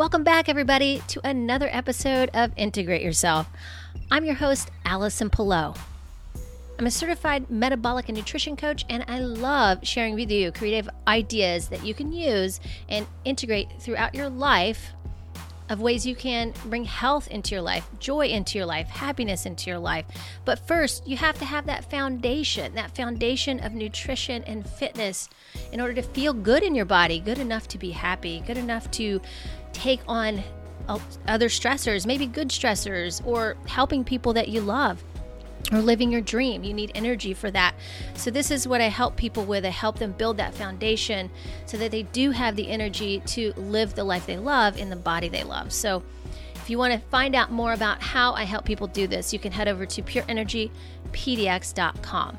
Welcome back, everybody, to another episode of Integrate Yourself. I'm your host, Allison Pillow. I'm a certified metabolic and nutrition coach, and I love sharing with you creative ideas that you can use and integrate throughout your life of ways you can bring health into your life, joy into your life, happiness into your life. But first, you have to have that foundation, that foundation of nutrition and fitness in order to feel good in your body, good enough to be happy, good enough to take on uh, other stressors, maybe good stressors, or helping people that you love or living your dream. You need energy for that. So, this is what I help people with. I help them build that foundation so that they do have the energy to live the life they love in the body they love. So, if you want to find out more about how I help people do this, you can head over to pureenergypdx.com.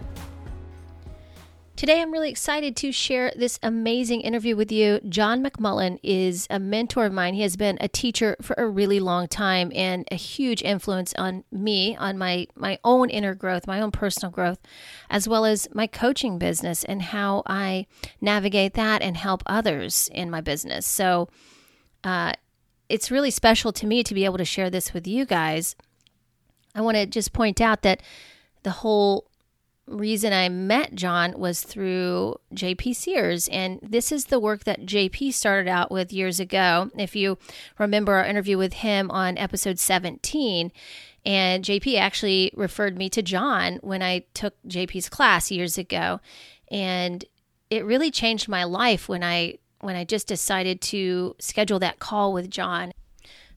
Today, I'm really excited to share this amazing interview with you. John McMullen is a mentor of mine. He has been a teacher for a really long time and a huge influence on me, on my, my own inner growth, my own personal growth, as well as my coaching business and how I navigate that and help others in my business. So, uh, it's really special to me to be able to share this with you guys. I want to just point out that the whole reason I met John was through JP Sears. And this is the work that JP started out with years ago. If you remember our interview with him on episode 17, and JP actually referred me to John when I took JP's class years ago. And it really changed my life when I when I just decided to schedule that call with John.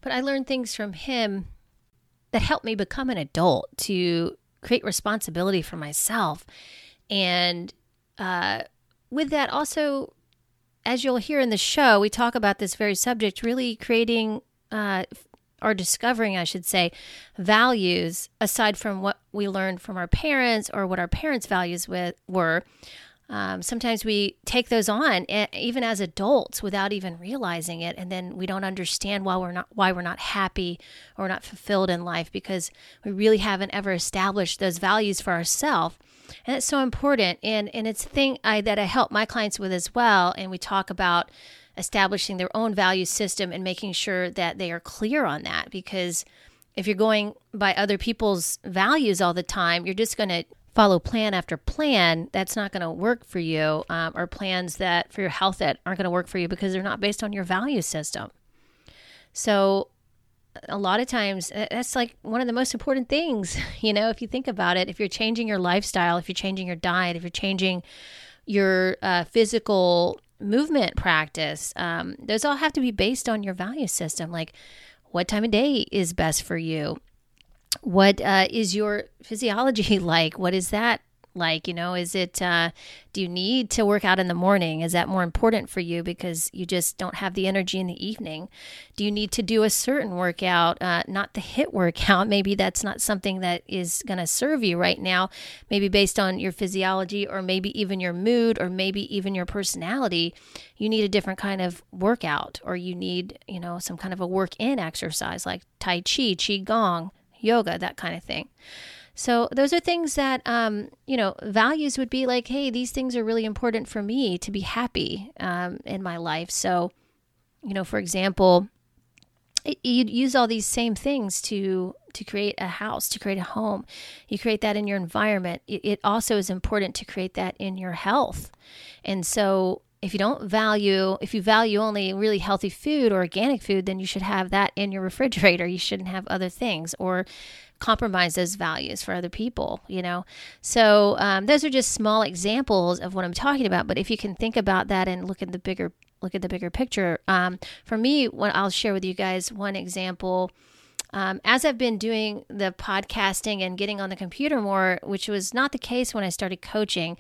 But I learned things from him that helped me become an adult to create responsibility for myself. And uh, with that, also, as you'll hear in the show, we talk about this very subject, really creating uh, or discovering, I should say, values aside from what we learned from our parents or what our parents' values with, were. Um, sometimes we take those on even as adults without even realizing it and then we don't understand why we're not why we're not happy or not fulfilled in life because we really haven't ever established those values for ourselves and it's so important. And and it's a thing I, that i help my clients with as well and we talk about establishing their own value system and making sure that they are clear on that because if you're going by other people's values all the time you're just going to follow plan after plan, that's not going to work for you, um, or plans that for your health that aren't going to work for you because they're not based on your value system. So, a lot of times, that's like one of the most important things, you know, if you think about it. If you're changing your lifestyle, if you're changing your diet, if you're changing your uh, physical movement practice, um, those all have to be based on your value system. Like, what time of day is best for you? What uh, is your physiology like? What is that like? You know, is it, uh, do you need to work out in the morning? Is that more important for you because you just don't have the energy in the evening? Do you need to do a certain workout, uh, not the HIIT workout? Maybe that's not something that is going to serve you right now, maybe based on your physiology or maybe even your mood or maybe even your personality. You need a different kind of workout or you need, you know, some kind of a work in exercise like Tai Chi, Qigong yoga, that kind of thing. So those are things that um, you know values would be like, hey, these things are really important for me to be happy um, in my life. So, you know, for example, you'd use all these same things to to create a house, to create a home. You create that in your environment. It, it also is important to create that in your health. And so if you don't value if you value only really healthy food or organic food then you should have that in your refrigerator. You shouldn't have other things or compromise those values for other people you know? So um, those are just small examples of what i'm talking about but if you can think about that and look at the bigger look at the bigger picture um, for me what i'll share with you guys one example um, as I've been doing the podcasting and getting on the computer more, which was not the case when I started coaching,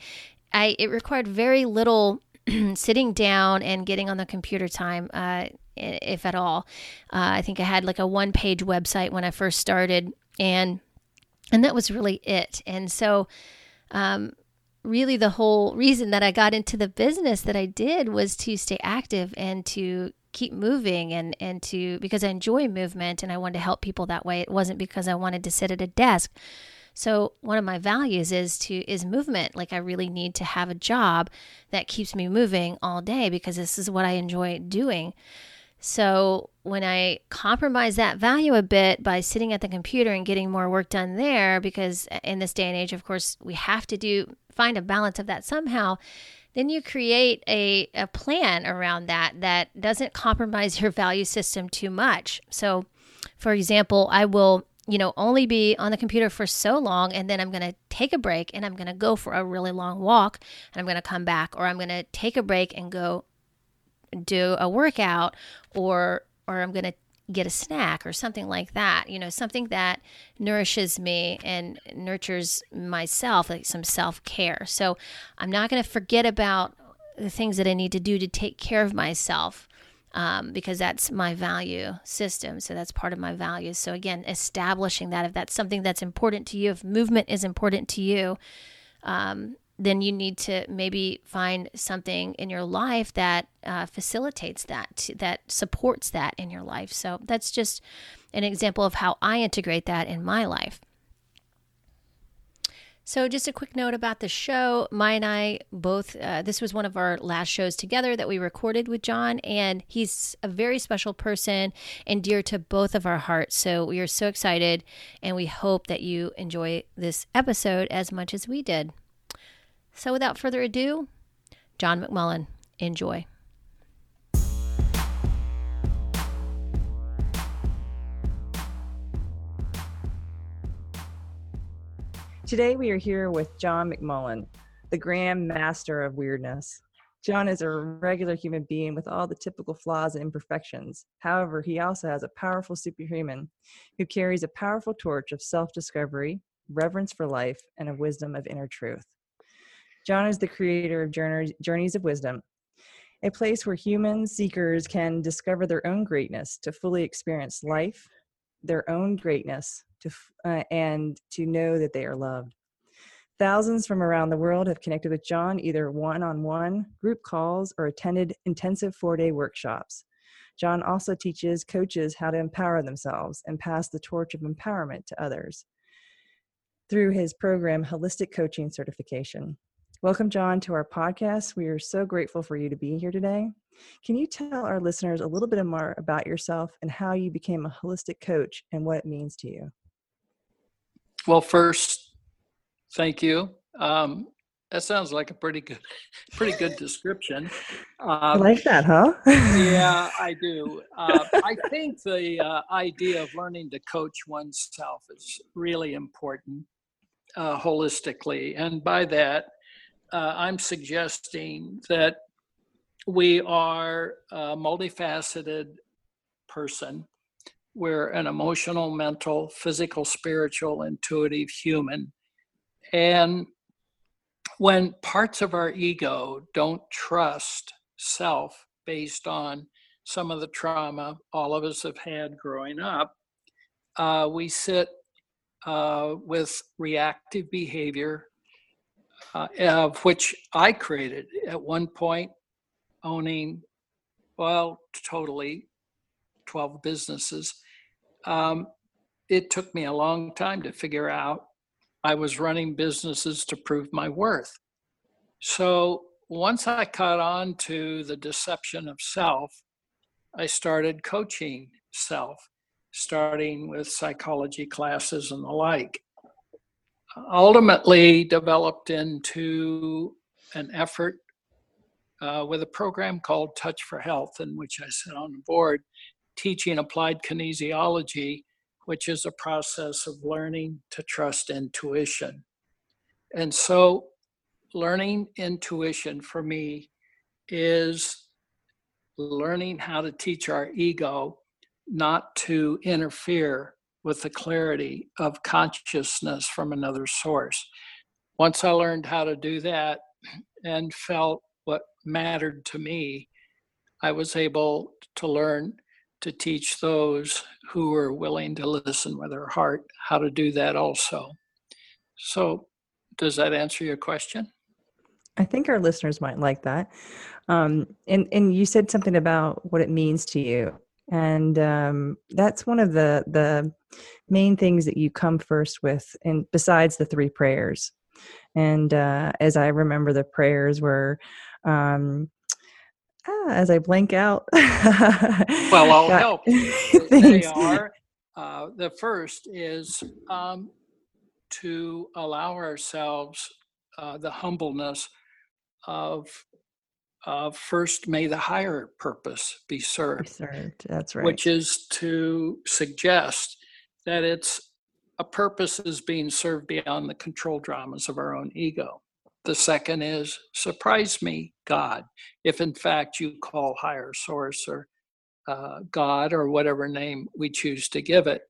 I it required very little sitting down and getting on the computer time, uh, if at all. Uh, I think I had like a one page website when I first started, and and that was really it. And so, um, really, the whole reason that I got into the business that I did was to stay active and to keep moving and and to because I enjoy movement and I wanted to help people that way. It wasn't because I wanted to sit at a desk. So one of my values is to is movement. Like I really need to have a job that keeps me moving all day because this is what I enjoy doing. So when I compromise that value a bit by sitting at the computer and getting more work done there, because in this day and age, of course, we have to do find a balance of that somehow. Then you create a, a plan around that that doesn't compromise your value system too much. So, for example, I will you know, only be on the computer for so long and then I'm going to take a break and I'm going to go for a really long walk and I'm going to come back or I'm going to take a break and go do a workout or or I'm going to get a snack or something like that. You know, something that nourishes me and nurtures myself, like some self-care. So, I'm not going to forget about the things that I need to do to take care of myself um, because that's my value system. So that's part of my values. So again, establishing that if that's something that's important to you, if movement is important to you, um, then you need to maybe find something in your life that uh, facilitates that, that supports that in your life. So that's just an example of how I integrate that in my life. So, just a quick note about the show. My and I both, uh, this was one of our last shows together that we recorded with John, and he's a very special person and dear to both of our hearts. So, we are so excited, and we hope that you enjoy this episode as much as we did. So, without further ado, John McMullen, enjoy. Today we are here with John McMullen, the grand master of weirdness. John is a regular human being with all the typical flaws and imperfections. However, he also has a powerful superhuman who carries a powerful torch of self discovery, reverence for life, and a wisdom of inner truth. John is the creator of Journeys of Wisdom, a place where human seekers can discover their own greatness to fully experience life, their own greatness, to uh, and to know that they are loved. Thousands from around the world have connected with John either one on one, group calls, or attended intensive four day workshops. John also teaches coaches how to empower themselves and pass the torch of empowerment to others through his program, Holistic Coaching Certification. Welcome, John, to our podcast. We are so grateful for you to be here today. Can you tell our listeners a little bit more about yourself and how you became a holistic coach and what it means to you? Well, first, thank you. Um, that sounds like a pretty good, pretty good description. Um, I like that, huh? yeah, I do. Uh, I think the uh, idea of learning to coach oneself is really important uh, holistically, and by that, uh, I'm suggesting that we are a multifaceted person we're an emotional, mental, physical, spiritual, intuitive human. And when parts of our ego don't trust self based on some of the trauma all of us have had growing up, uh, we sit uh, with reactive behavior, uh, of which I created at one point, owning, well, totally 12 businesses um, it took me a long time to figure out I was running businesses to prove my worth. So once I caught on to the deception of self, I started coaching self, starting with psychology classes and the like. Ultimately, developed into an effort uh, with a program called Touch for Health, in which I sit on the board teaching applied kinesiology, which is a process of learning to trust intuition. And so, learning intuition for me is learning how to teach our ego not to interfere with the clarity of consciousness from another source. Once I learned how to do that and felt what mattered to me, I was able to learn to teach those who are willing to listen with their heart how to do that also. So, does that answer your question? I think our listeners might like that. Um, and and you said something about what it means to you, and um, that's one of the the main things that you come first with, and besides the three prayers. And uh, as I remember, the prayers were um, ah, as I blank out. well, I'll help. they are. Uh, the first is um, to allow ourselves uh, the humbleness of uh, first may the higher purpose be served. Be served. That's right. Which is to suggest that it's a purpose is being served beyond the control dramas of our own ego. The second is surprise me, God, if in fact you call higher source or uh, God or whatever name we choose to give it.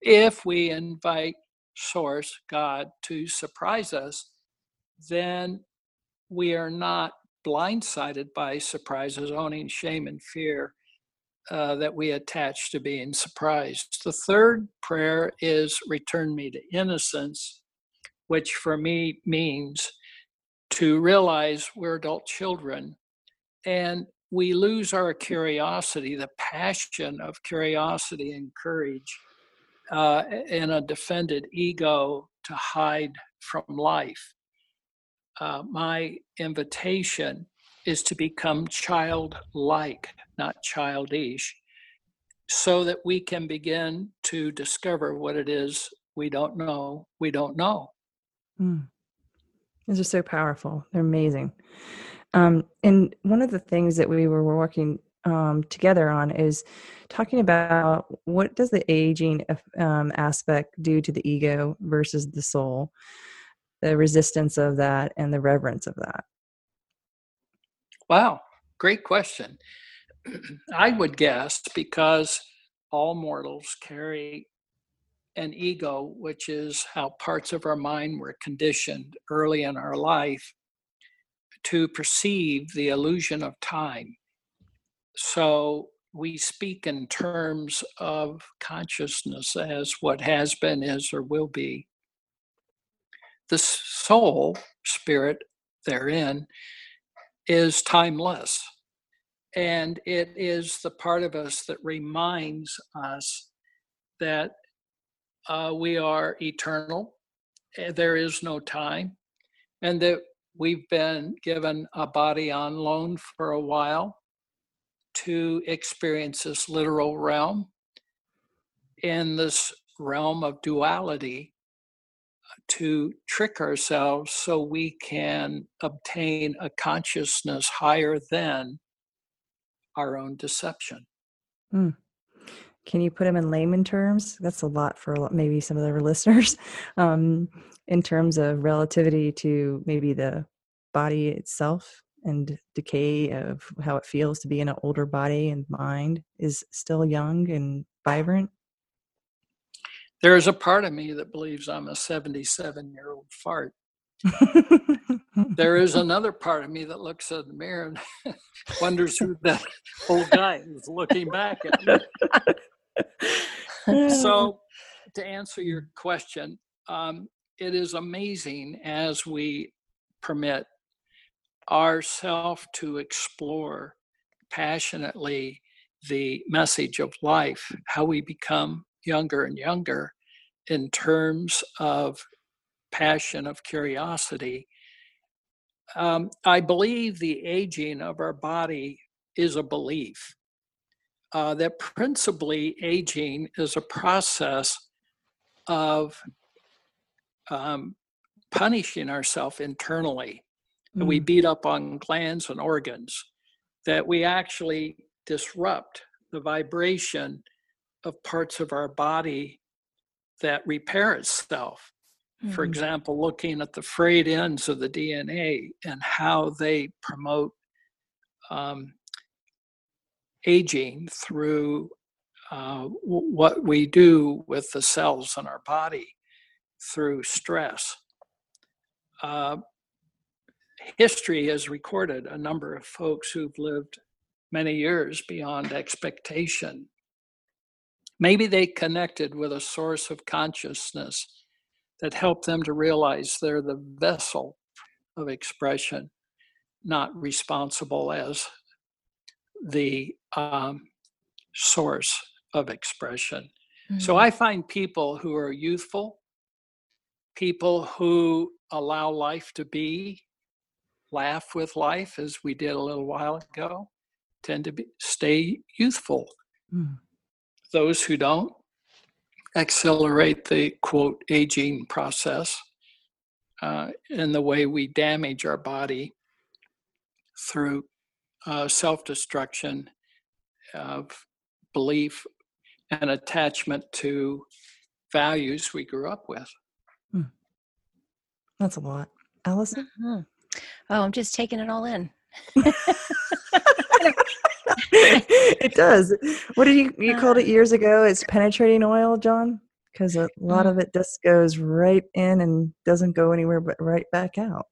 If we invite source, God, to surprise us, then we are not blindsided by surprises, owning shame and fear uh, that we attach to being surprised. The third prayer is return me to innocence, which for me means to realize we're adult children and we lose our curiosity, the passion of curiosity and courage uh, in a defended ego to hide from life. Uh, my invitation is to become childlike, not childish, so that we can begin to discover what it is we don't know, we don't know. Mm. These are so powerful. They're amazing. Um, and one of the things that we were working um, together on is talking about what does the aging um, aspect do to the ego versus the soul the resistance of that and the reverence of that? Wow, great question. I would guess because all mortals carry an ego, which is how parts of our mind were conditioned early in our life to perceive the illusion of time. So we speak in terms of consciousness as what has been, is, or will be the soul, spirit therein, is timeless. And it is the part of us that reminds us that uh, we are eternal, eh, there is no time, and that we've been given a body on loan for a while to experience this literal realm. In this realm of duality, to trick ourselves so we can obtain a consciousness higher than our own deception. Mm. Can you put them in layman terms? That's a lot for maybe some of our listeners. Um, in terms of relativity to maybe the body itself and decay of how it feels to be in an older body and mind is still young and vibrant there is a part of me that believes I'm a 77 year old fart. there is another part of me that looks in the mirror and wonders who that old guy is looking back at me. so, to answer your question, um, it is amazing as we permit ourself to explore passionately the message of life, how we become younger and younger in terms of passion of curiosity. Um, I believe the aging of our body is a belief. Uh, that principally aging is a process of um, punishing ourselves internally. Mm. We beat up on glands and organs, that we actually disrupt the vibration of parts of our body that repair itself. Mm-hmm. For example, looking at the frayed ends of the DNA and how they promote um, aging through uh, w- what we do with the cells in our body through stress. Uh, history has recorded a number of folks who've lived many years beyond expectation Maybe they connected with a source of consciousness that helped them to realize they're the vessel of expression, not responsible as the um, source of expression. Mm-hmm. So I find people who are youthful, people who allow life to be, laugh with life, as we did a little while ago, tend to be, stay youthful. Mm. Those who don't accelerate the quote aging process uh, in the way we damage our body through uh, self destruction of belief and attachment to values we grew up with. That's a lot. Allison? Mhm. Oh, I'm just taking it all in. it does. What did you you called it years ago? It's penetrating oil, John? Because a lot of it just goes right in and doesn't go anywhere but right back out.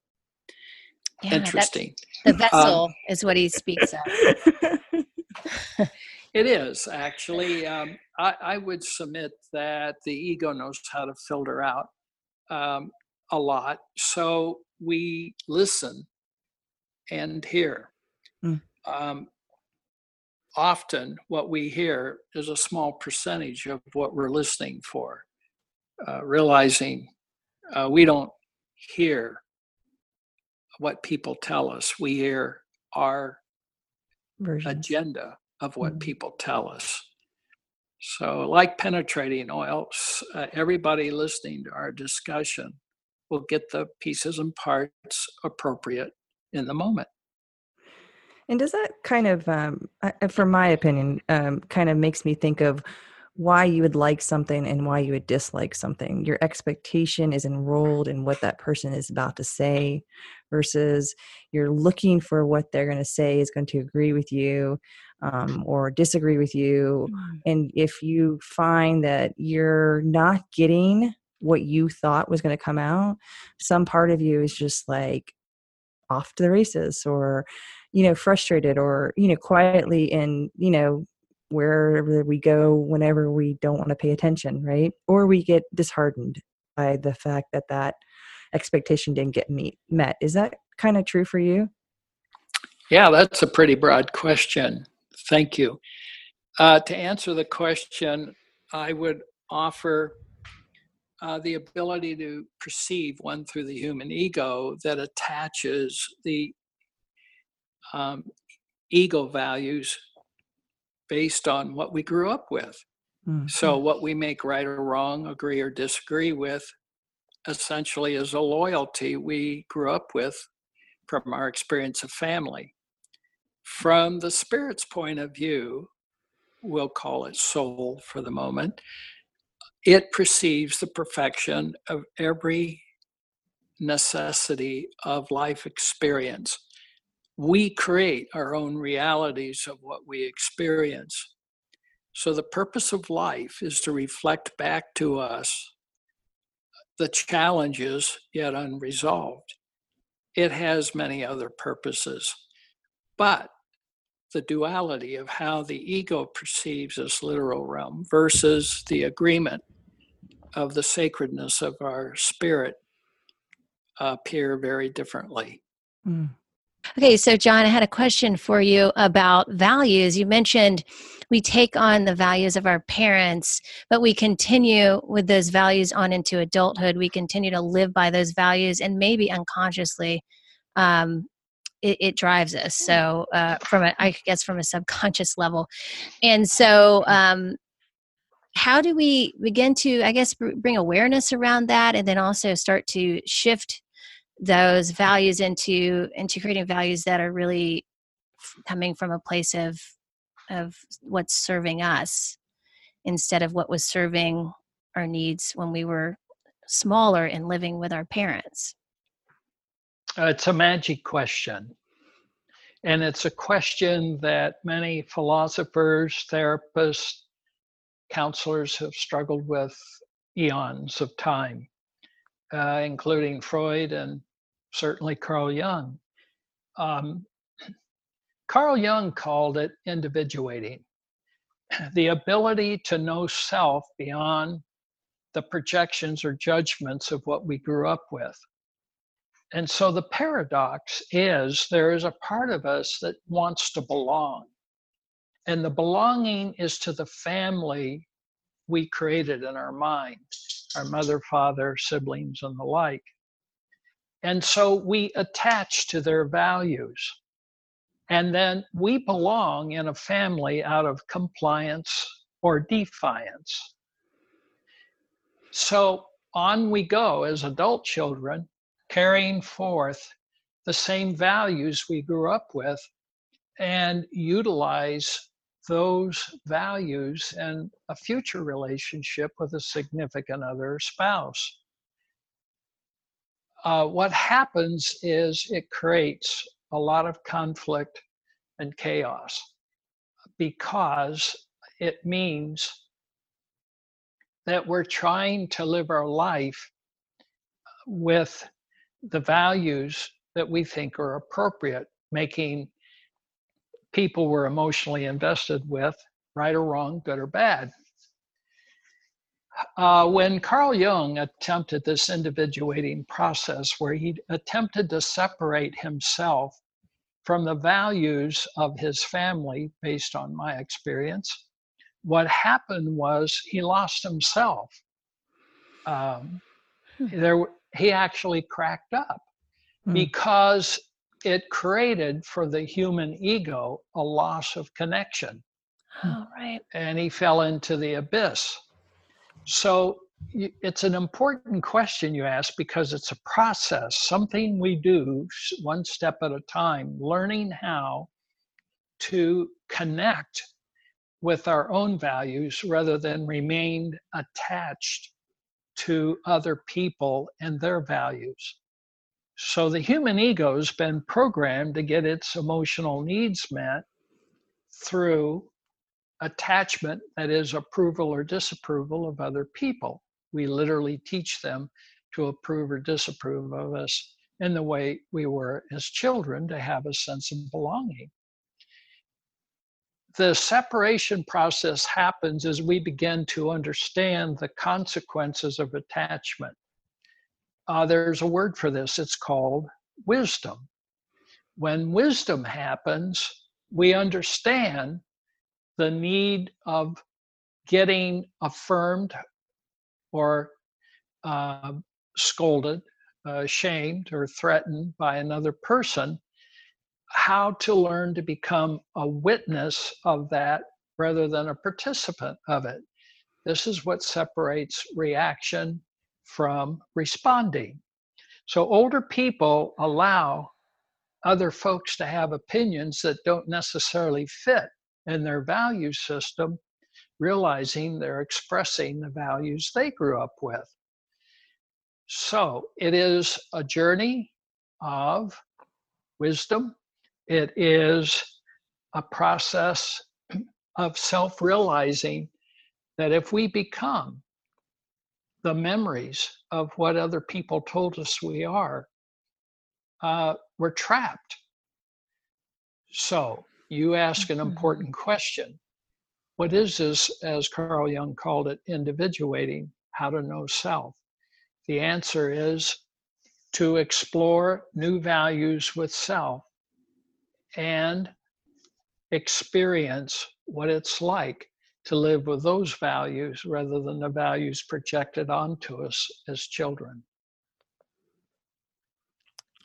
Yeah, Interesting. The vessel is what he speaks of. It is actually. Um, I, I would submit that the ego knows how to filter out um, a lot. So we listen and hear. Mm. Um, often, what we hear is a small percentage of what we're listening for. Uh, realizing uh, we don't hear what people tell us, we hear our Versions. agenda of what Mhm. people tell us. So, like penetrating oil, uh, everybody listening to our discussion will get the pieces and parts appropriate in the moment. And does that kind of, um, from my opinion, um, kind of makes me think of why you would like something and why you would dislike something? Your expectation is enrolled in what that person is about to say versus you're looking for what they're going to say is going to agree with you um, or disagree with you. And if you find that you're not getting what you thought was going to come out, some part of you is just like off to the races or you know frustrated or you know quietly in you know wherever we go whenever we don't want to pay attention right or we get disheartened by the fact that that expectation didn't get meet, met is that kind of true for you Yeah, that's a pretty broad question. Thank you. Uh, to answer the question, I would offer uh, the ability to perceive one through the human ego that attaches the um, ego values based on what we grew up with. Mm. So, what we make right or wrong, agree or disagree with, essentially is a loyalty we grew up with from our experience of family. From the spirit's point of view, we'll call it soul for the moment, it perceives the perfection of every necessity of life experience. We create our own realities of what we experience. So, the purpose of life is to reflect back to us the challenges yet unresolved. It has many other purposes, but the duality of how the ego perceives this literal realm versus the agreement of the sacredness of our spirit appear very differently. Mm. Okay, so John, I had a question for you about values. You mentioned we take on the values of our parents, but we continue with those values on into adulthood. We continue to live by those values, and maybe unconsciously, um, it, it drives us. So, uh, from a, I guess, from a subconscious level, and so. Um, how do we begin to, I guess, bring awareness around that, and then also start to shift those values into into creating values that are really coming from a place of of what's serving us instead of what was serving our needs when we were smaller and living with our parents Uh, it's a magic question. And it's a question that many philosophers, therapists, counselors have struggled with eons of time, uh, including Freud and certainly Carl Jung. Um, Carl Jung called it individuating the ability to know self beyond the projections or judgments of what we grew up with. And so the paradox is there is a part of us that wants to belong. And the belonging is to the family we created in our mind our mother, father, siblings, and the like. And so we attach to their values. And then we belong in a family out of compliance or defiance. So on we go as adult children, carrying forth the same values we grew up with and utilize those values in a future relationship with a significant other spouse. Uh, what happens is it creates a lot of conflict and chaos because it means that we're trying to live our life with the values that we think are appropriate, making people we're emotionally invested with, right or wrong, good or bad. Uh, when Carl Jung attempted this individuating process, where he attempted to separate himself from the values of his family based on my experience, what happened was he lost himself. Um, hmm. there, he actually cracked up hmm. because it created for the human ego a loss of connection. Oh, right. And he fell into the abyss. So it's an important question you ask because it's a process, something we do one step at a time, learning how to connect with our own values rather than remain attached to other people and their values. So the human ego has been programmed to get its emotional needs met through attachment, that is, approval or disapproval of other people. We literally teach them to approve or disapprove of us in the way we were as children to have a sense of belonging. The separation process happens as we begin to understand the consequences of attachment. Uh, there's a word for this, it's called wisdom. When wisdom happens, we understand the need of getting affirmed or uh, scolded, uh, shamed, or threatened by another person, how to learn to become a witness of that rather than a participant of it. This is what separates reaction from responding. So older people allow other folks to have opinions that don't necessarily fit in their value system, realizing they're expressing the values they grew up with. So it is a journey of wisdom. It is a process of self realizing that if we become the memories of what other people told us we are, uh, we're trapped. So you ask an mm-hmm. important question. What is this, as Carl Jung called it, individuating, how to know self? The answer is to explore new values with self and experience what it's like to live with those values rather than the values projected onto us as children.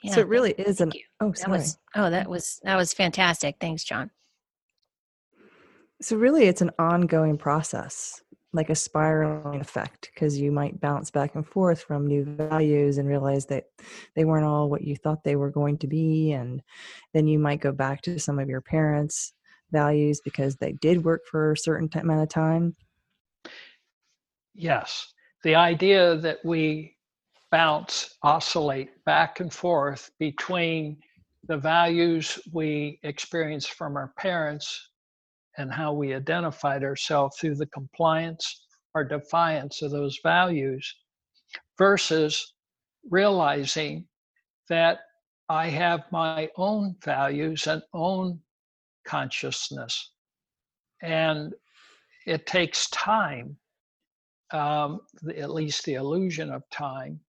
Yeah, so it really is an oh sorry. That was, oh that was that was fantastic. Thanks, John. So really it's an ongoing process, like a spiraling effect, because you might bounce back and forth from new values and realize that they weren't all what you thought they were going to be. And then you might go back to some of your parents' values because they did work for a certain amount of time. Yes. The idea that we bounce, oscillate back and forth between the values we experience from our parents and how we identified ourselves through the compliance or defiance of those values versus realizing that I have my own values and own consciousness. And it takes time, um, at least the illusion of time,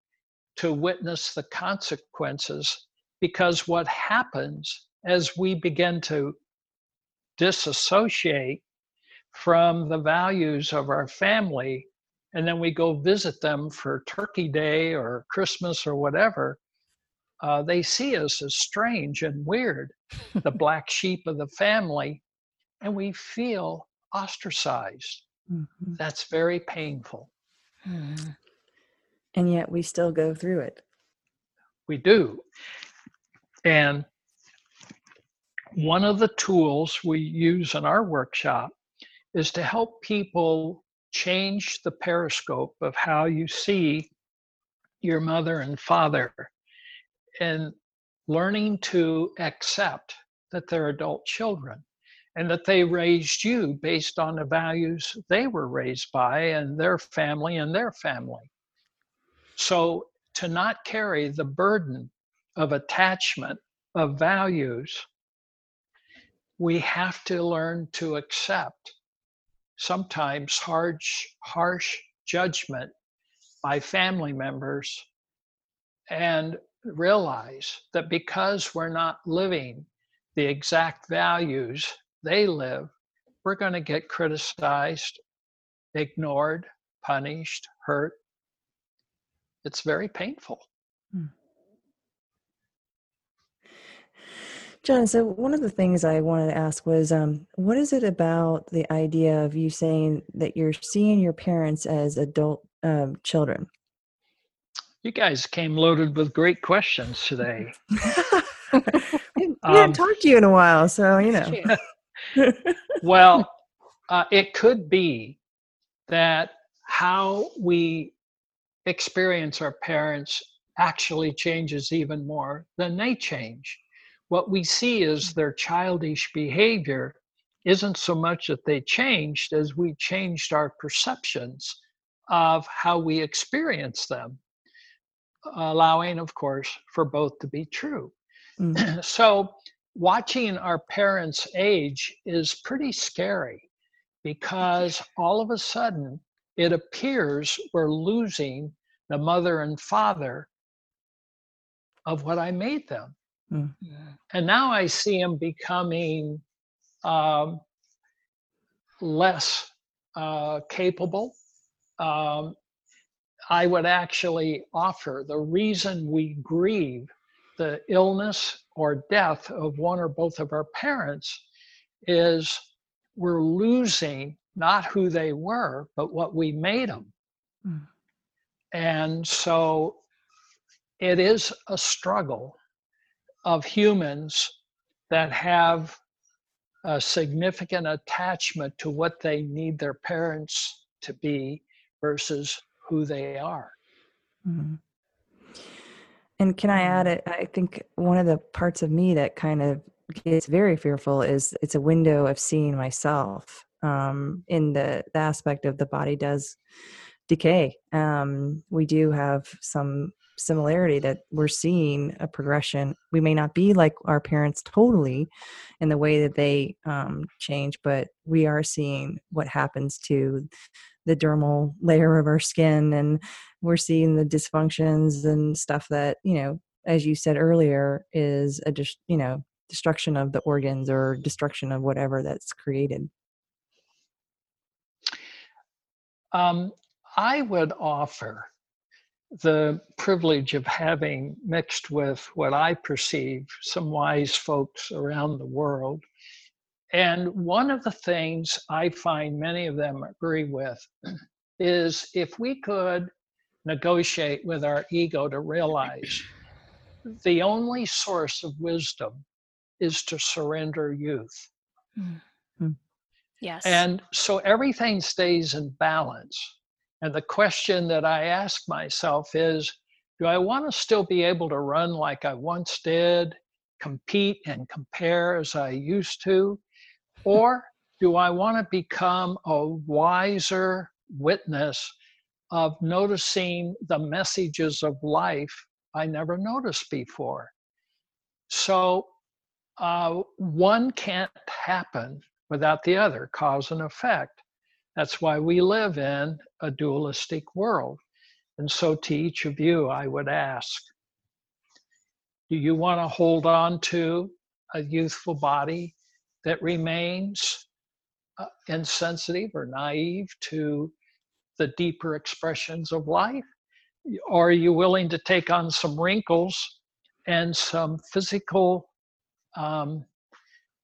to witness the consequences because what happens as we begin to disassociate from the values of our family and then we go visit them for turkey day or christmas or whatever uh, they see us as strange and weird, the black sheep of the family, and we feel ostracized. Mm-hmm. That's very painful. Mm-hmm. And yet we still go through it. We do. And one of the tools we use in our workshop is to help people change the periscope of how you see your mother and father and learning to accept that they're adult children and that they raised you based on the values they were raised by and their family and their family. So to not carry the burden of attachment of values, we have to learn to accept sometimes harsh, harsh judgment by family members and realize that because we're not living the exact values they live, we're going to get criticized, ignored, punished, hurt. It's very painful. Hmm. John, so one of the things I wanted to ask was um, what is it about the idea of you saying that you're seeing your parents as adult um, children? You guys came loaded with great questions today. we haven't um, talked to you in a while, so you know. well, uh, it could be that how we experience our parents actually changes even more than they change what we see is their childish behavior isn't so much that they changed as we changed our perceptions of how we experience them, allowing, of course, for both to be true. Mm-hmm. so, watching our parents age is pretty scary because all of a sudden it appears we're losing the mother and father of what I made them. Mm. And now I see him becoming um, less uh, capable. Um, I would actually offer the reason we grieve the illness or death of one or both of our parents is we're losing not who they were, but what we made them. Mm. And so it is a struggle of humans that have a significant attachment to what they need their parents to be versus who they are. Mm-hmm. And can I add it? I think one of the parts of me that kind of gets very fearful is it's a window of seeing myself um, in the, the aspect of the body does decay. Um, we do have some similarity that we're seeing a progression. We may not be like our parents totally in the way that they um, change, but we are seeing what happens to the dermal layer of our skin, and we're seeing the dysfunctions and stuff that you know, as you said earlier, is a just you know destruction of the organs or destruction of whatever that's created. Um, I would offer the privilege of having mixed with what I perceive some wise folks around the world. And one of the things I find many of them agree with is if we could negotiate with our ego to realize the only source of wisdom is to surrender youth. Mm-hmm. Yes. And so everything stays in balance. And the question that I ask myself is do I want to still be able to run like I once did, compete and compare as I used to? Or do I want to become a wiser witness of noticing the messages of life I never noticed before? So uh, one can't happen without the other, cause and effect. That's why we live in a dualistic world. And so, to each of you, I would ask do you want to hold on to a youthful body that remains uh, insensitive or naive to the deeper expressions of life? Or are you willing to take on some wrinkles and some physical um,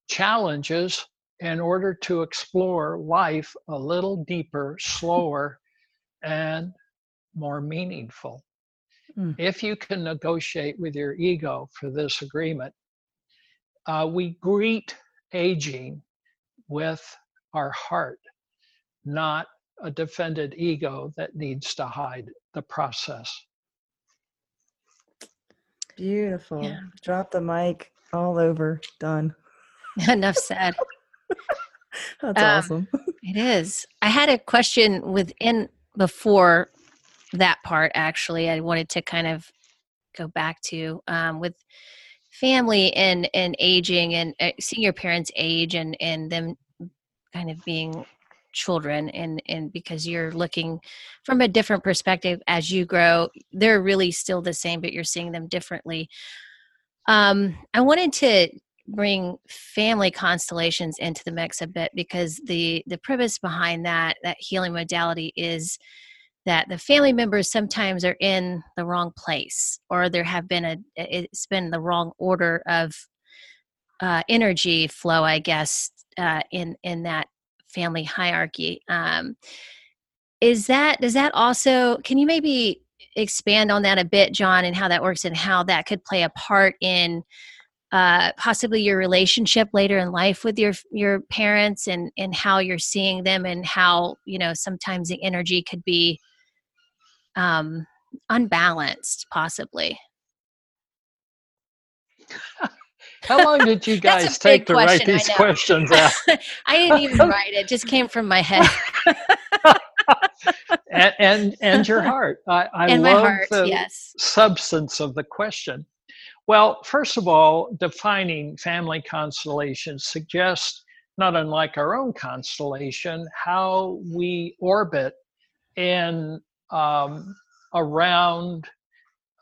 challenges in order to explore life a little deeper, slower, and more meaningful. Mm. If you can negotiate with your ego for this agreement, uh, we greet aging with our heart, not a defended ego that needs to hide the process. Beautiful. Yeah. Drop the mic all over. Done. Enough said. That's um, awesome. It is. I had a question within before that part, actually. I wanted to kind of go back to um, with family and, and aging and uh, seeing your parents age and, and them kind of being children and and because you're looking from a different perspective as you grow they're really still the same but you're seeing them differently um i wanted to bring family constellations into the mix a bit because the the premise behind that that healing modality is that the family members sometimes are in the wrong place or there have been a it's been the wrong order of uh, energy flow i guess uh, in in that family hierarchy. Um, is that does that also can you maybe expand on that a bit john and how that works and how that could play a part in uh, possibly your relationship later in life with your your parents and and how you're seeing them and how you know sometimes the energy could be um unbalanced possibly How long did you guys take to question, write these questions out? I didn't even write it; just came from my head. and, and, and your heart. I, I and love heart, the yes. substance of the question. Well, first of all, defining family constellations suggests, not unlike our own constellation, how we orbit in um, around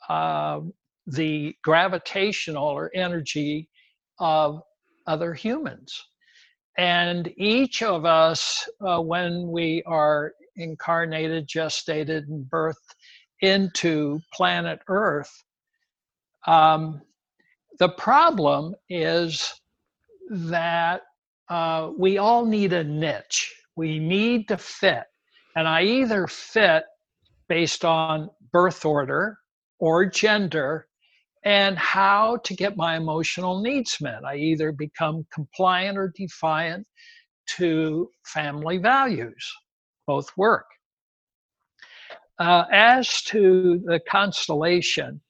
uh, the gravitational or energy of other humans. And each of us, uh, when we are incarnated, gestated, and birthed into planet Earth, um, the problem is that uh, we all need a niche. We need to fit. And I either fit based on birth order or gender and how to get my emotional needs met. I either become compliant or defiant to family values. Both work. Uh, as to the constellation,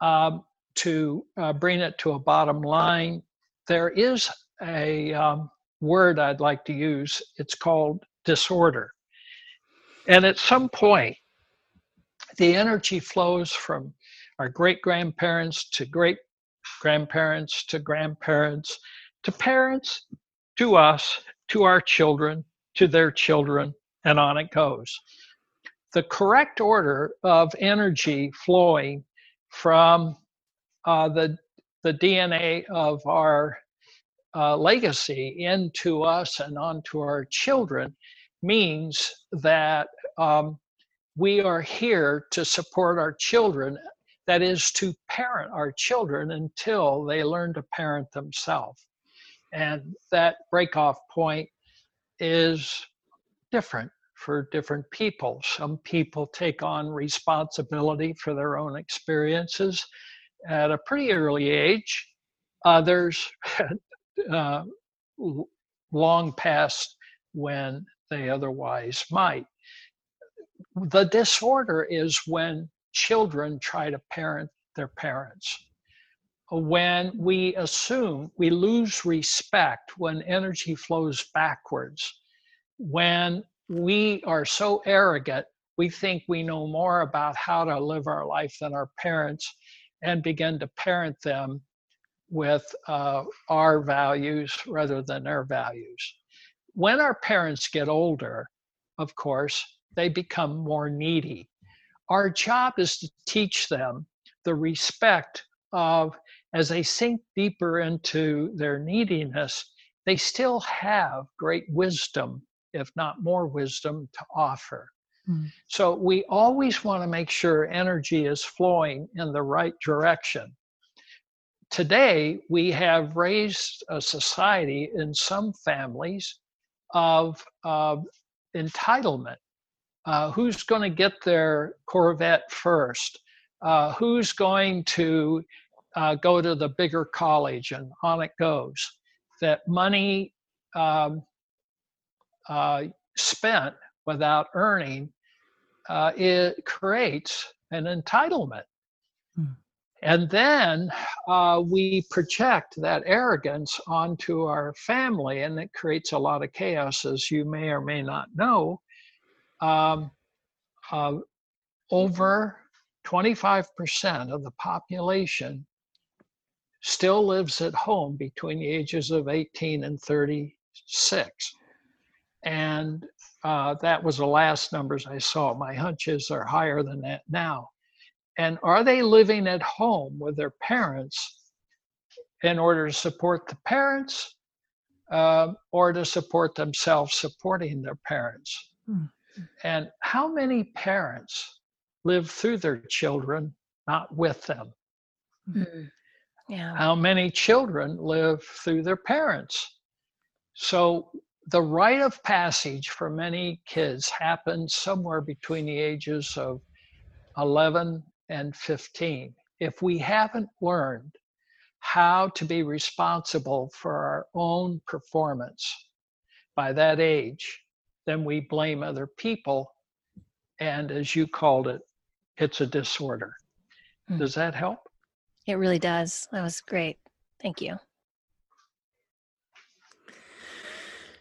um, to uh, bring it to a bottom line, there is a um, word I'd like to use. It's called disorder. And at some point, the energy flows from our great grandparents to great grandparents to grandparents to parents to us to our children to their children and on it goes the correct order of energy flowing from uh, the the dna of our uh, legacy into us and onto our children means that um, we are here to support our children that is to parent our children until they learn to parent themselves. And that breakoff point is different for different people. Some people take on responsibility for their own experiences at a pretty early age. Others uh, long past when they otherwise might. The disorder is when children try to parent their parents. When we assume we lose respect when energy flows backwards, when we are so arrogant, we think we know more about how to live our life than our parents and begin to parent them with uh, our values rather than their values. When our parents get older, of course, they become more needy our job is to teach them the respect of as they sink deeper into their neediness, they still have great wisdom, if not more wisdom, to offer. Mm. So we always want to make sure energy is flowing in the right direction. today we have raised a society in some families of uh, entitlement. Uh, who's going to get their Corvette first? Uh, who's going to uh, go to the bigger college? And on it goes. That money um, uh, spent without earning, uh, it creates an entitlement. Hmm. And then uh, we project that arrogance onto our family, and it creates a lot of chaos, as you may or may not know. Um, uh, over 25% of the population still lives at home between the ages of 18 and 36. And uh, that was the last numbers I saw. My hunches are higher than that now. And are they living at home with their parents in order to support the parents uh, or to support themselves supporting their parents? Hmm. And how many parents live through their children, not with them? Mm. Yeah. How many children live through their parents? So the rite of passage for many kids happens somewhere between the ages of 11 and 15. If we haven't learned how to be responsible for our own performance by that age, then we blame other people. And as you called it, it's a disorder. Hmm. Does that help? It really does. That was great. Thank you.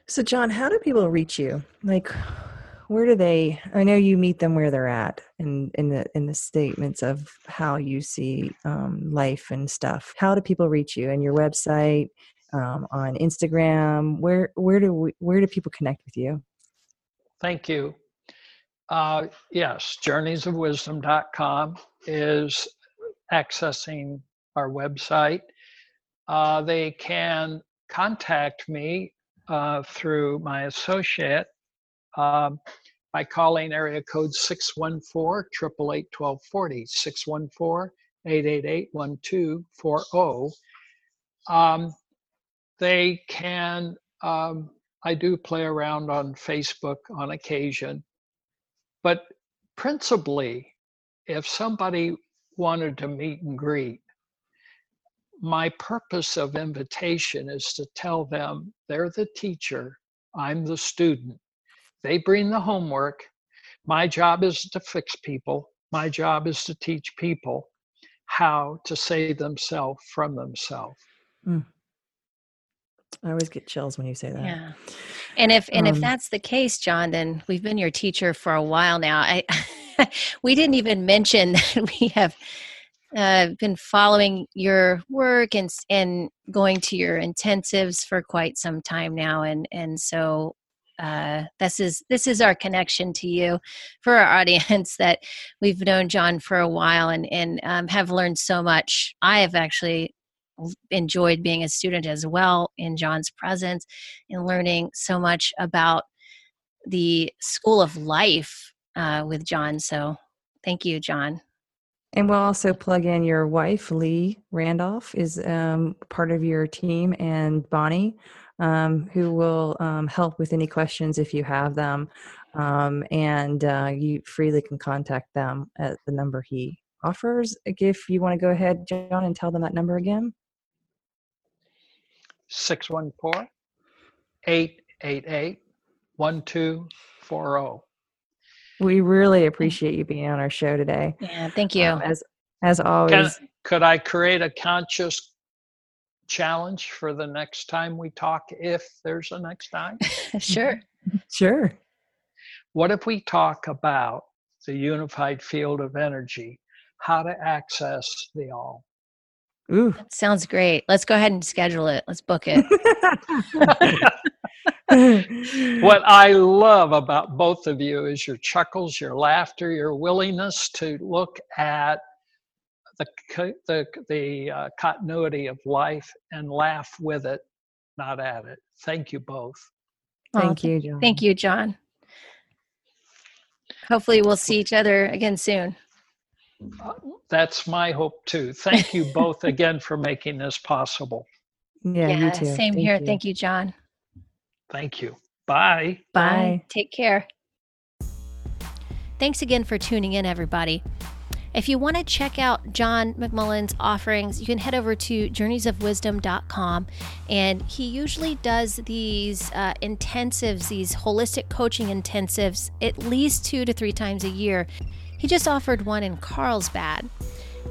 So, John, how do people reach you? Like, where do they? I know you meet them where they're at, in in the in the statements of how you see um, life and stuff. How do people reach you? And your website, um, on Instagram. Where where do we, where do people connect with you? Thank you. Uh, yes, journeysofwisdom.com is accessing our website. Uh, they can contact me uh, through my associate um, by calling area code 614 888 1240, 614 888 1240. Um, they can, um, I do play around on Facebook on occasion, but principally, if somebody wanted to meet and greet, my purpose of invitation is to tell them they're the teacher, I'm the student. They bring the homework. My job is to fix people. My job is to teach people how to save themselves from themselves. Mm. I always get chills when you say that. Yeah. And if and um, if that's the case, John, then we've been your teacher for a while now. I we didn't even mention that we have uh, been following your work and and going to your intensives for quite some time now, and and so uh, this is this is our connection to you for our audience that we've known John for a while and and um, have learned so much. I have actually enjoyed being a student as well in John's presence and learning so much about the school of life uh, with John. So thank you, John. And we'll also plug in your wife, Lee Randolph, is um, part of your team, and Bonnie, um, who will um, help with any questions if you have them. Um, and uh, you freely can contact them at the number he offers. If you want to go ahead, John, and tell them that number again 614 888 1240. We really appreciate you being on our show today. Yeah, thank you. Um, as as always. Can, could I create a conscious challenge for the next time we talk if there's a next time? sure. Sure. What if we talk about the unified field of energy, how to access the all? Ooh. That sounds great. Let's go ahead and schedule it. Let's book it. what I love about both of you is your chuckles, your laughter, your willingness to look at the the the uh, continuity of life and laugh with it, not at it. Thank you both. Thank you, John. Thank you, John. Hopefully, we'll see each other again soon. Uh, that's my hope too. Thank you both again for making this possible. Yeah, you too. Same Thank here. you. Thank you, John. Thank you. Bye. Bye. Take care. Thanks again for tuning in, everybody. If you want to check out John McMullen's offerings, you can head over to journeysofwisdom.com. And he usually does these uh, intensives, these holistic coaching intensives, at least two to three times a year. He just offered one in Carlsbad.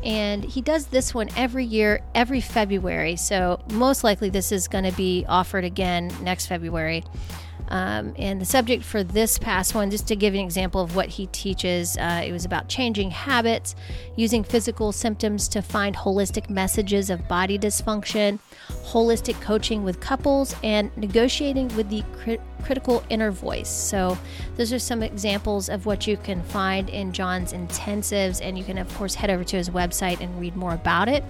And he does this one every year, every February. So, most likely, this is going to be offered again next February. Um, and the subject for this past one, just to give you an example of what he teaches, uh, it was about changing habits, using physical symptoms to find holistic messages of body dysfunction, holistic coaching with couples, and negotiating with the critical inner voice. So, those are some examples of what you can find in John's intensives, and you can, of course, head over to his website and read more about it.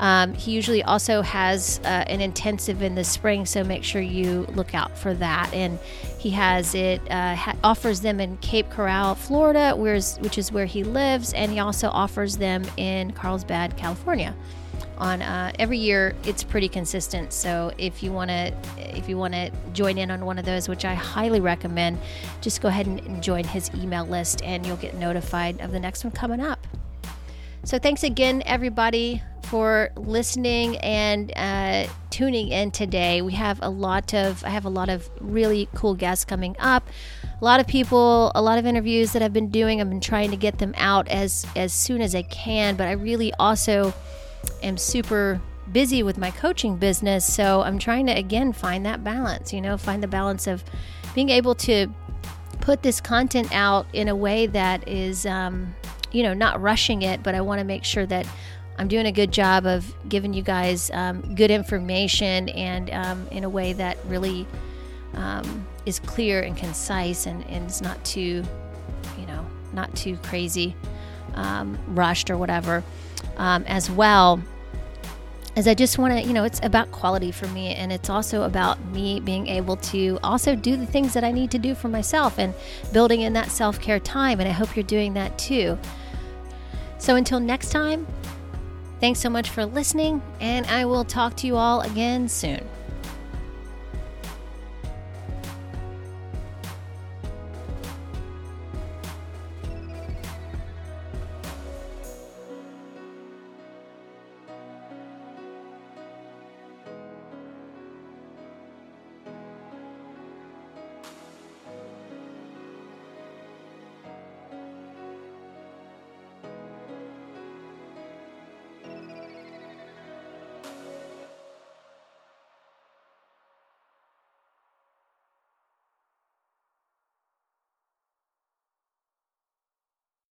Um, he usually also has uh, an intensive in the spring, so make sure you look out for that. And he has it uh, ha- offers them in Cape Coral, Florida, where's, which is where he lives, and he also offers them in Carlsbad, California. On uh, every year, it's pretty consistent. So if you want to, if you want to join in on one of those, which I highly recommend, just go ahead and, join his email list, and you'll get notified of the next one coming up. So thanks again, everybody, for listening and uh, tuning in today. We have a lot of I have a lot of really cool guests coming up. A lot of people, a lot of interviews that I've been doing. I've been trying to get them out as as soon as I can, but I really also am super busy with my coaching business, so I'm trying to again find that balance, you know, find the balance of being able to put this content out in a way that is um, you know, not rushing it, but I want to make sure that I'm doing a good job of giving you guys um, good information and um, in a way that really um, is clear and concise and, and is not too, you know, not too crazy, um, rushed or whatever. Um, as well as I just want to, you know, it's about quality for me, and it's also about me being able to also do the things that I need to do for myself and building in that self care time. And I hope you're doing that too. So until next time, thanks so much for listening, and I will talk to you all again soon.